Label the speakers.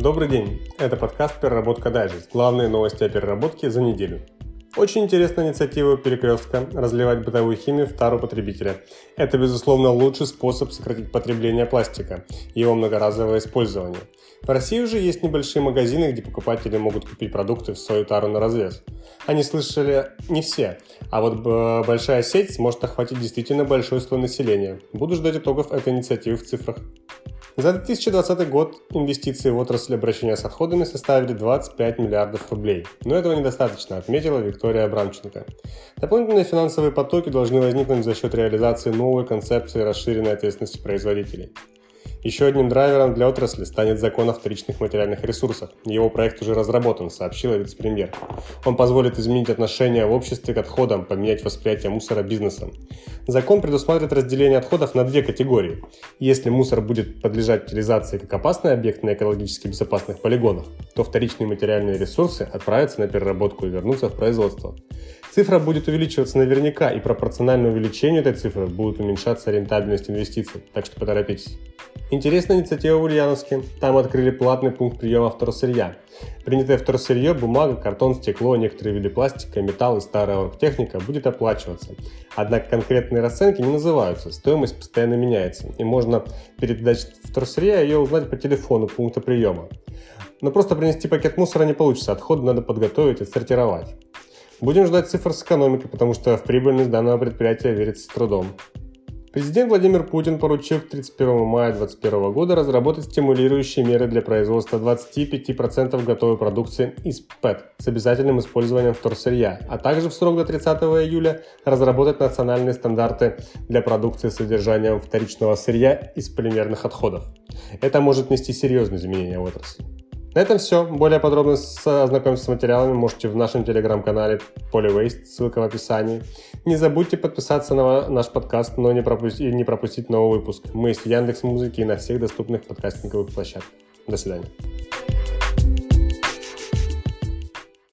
Speaker 1: Добрый день, это подкаст «Переработка Дайджест». Главные новости о переработке за неделю. Очень интересная инициатива перекрестка – разливать бытовую химию в тару потребителя. Это, безусловно, лучший способ сократить потребление пластика и его многоразовое использование. В России уже есть небольшие магазины, где покупатели могут купить продукты в свою тару на развес. Они слышали не все, а вот большая сеть сможет охватить действительно большой слой населения. Буду ждать итогов этой инициативы в цифрах. За 2020 год инвестиции в отрасль обращения с отходами составили 25 миллиардов рублей. Но этого недостаточно, отметила Виктория Абрамченко. Дополнительные финансовые потоки должны возникнуть за счет реализации новой концепции расширенной ответственности производителей. Еще одним драйвером для отрасли станет закон о вторичных материальных ресурсах. Его проект уже разработан, сообщила вице-премьер. Он позволит изменить отношение в обществе к отходам, поменять восприятие мусора бизнесом. Закон предусматривает разделение отходов на две категории. Если мусор будет подлежать утилизации как опасный объект на экологически безопасных полигонах, то вторичные материальные ресурсы отправятся на переработку и вернутся в производство. Цифра будет увеличиваться наверняка, и пропорционально увеличению этой цифры будет уменьшаться рентабельность инвестиций, так что поторопитесь. Интересная инициатива в Ульяновске. Там открыли платный пункт приема второсырья. Принятое второсырье, бумага, картон, стекло, некоторые виды пластика, металл и старая оргтехника будет оплачиваться. Однако конкретные расценки не называются, стоимость постоянно меняется, и можно перед дачей второсырья ее узнать по телефону пункта приема. Но просто принести пакет мусора не получится, отходы надо подготовить и сортировать. Будем ждать цифр с экономикой, потому что в прибыльность данного предприятия верится с трудом. Президент Владимир Путин поручил к 31 мая 2021 года разработать стимулирующие меры для производства 25% готовой продукции из ПЭТ с обязательным использованием вторсырья, а также в срок до 30 июля разработать национальные стандарты для продукции с содержанием вторичного сырья из полимерных отходов. Это может нести серьезные изменения в отрасли. На этом все. Более подробно ознакомиться с материалами можете в нашем телеграм-канале Polywaste, ссылка в описании. Не забудьте подписаться на наш подкаст, но не, пропусти, не пропустить новый выпуск. Мы есть в Яндекс Музыке и на всех доступных подкастинговых площадках. До свидания.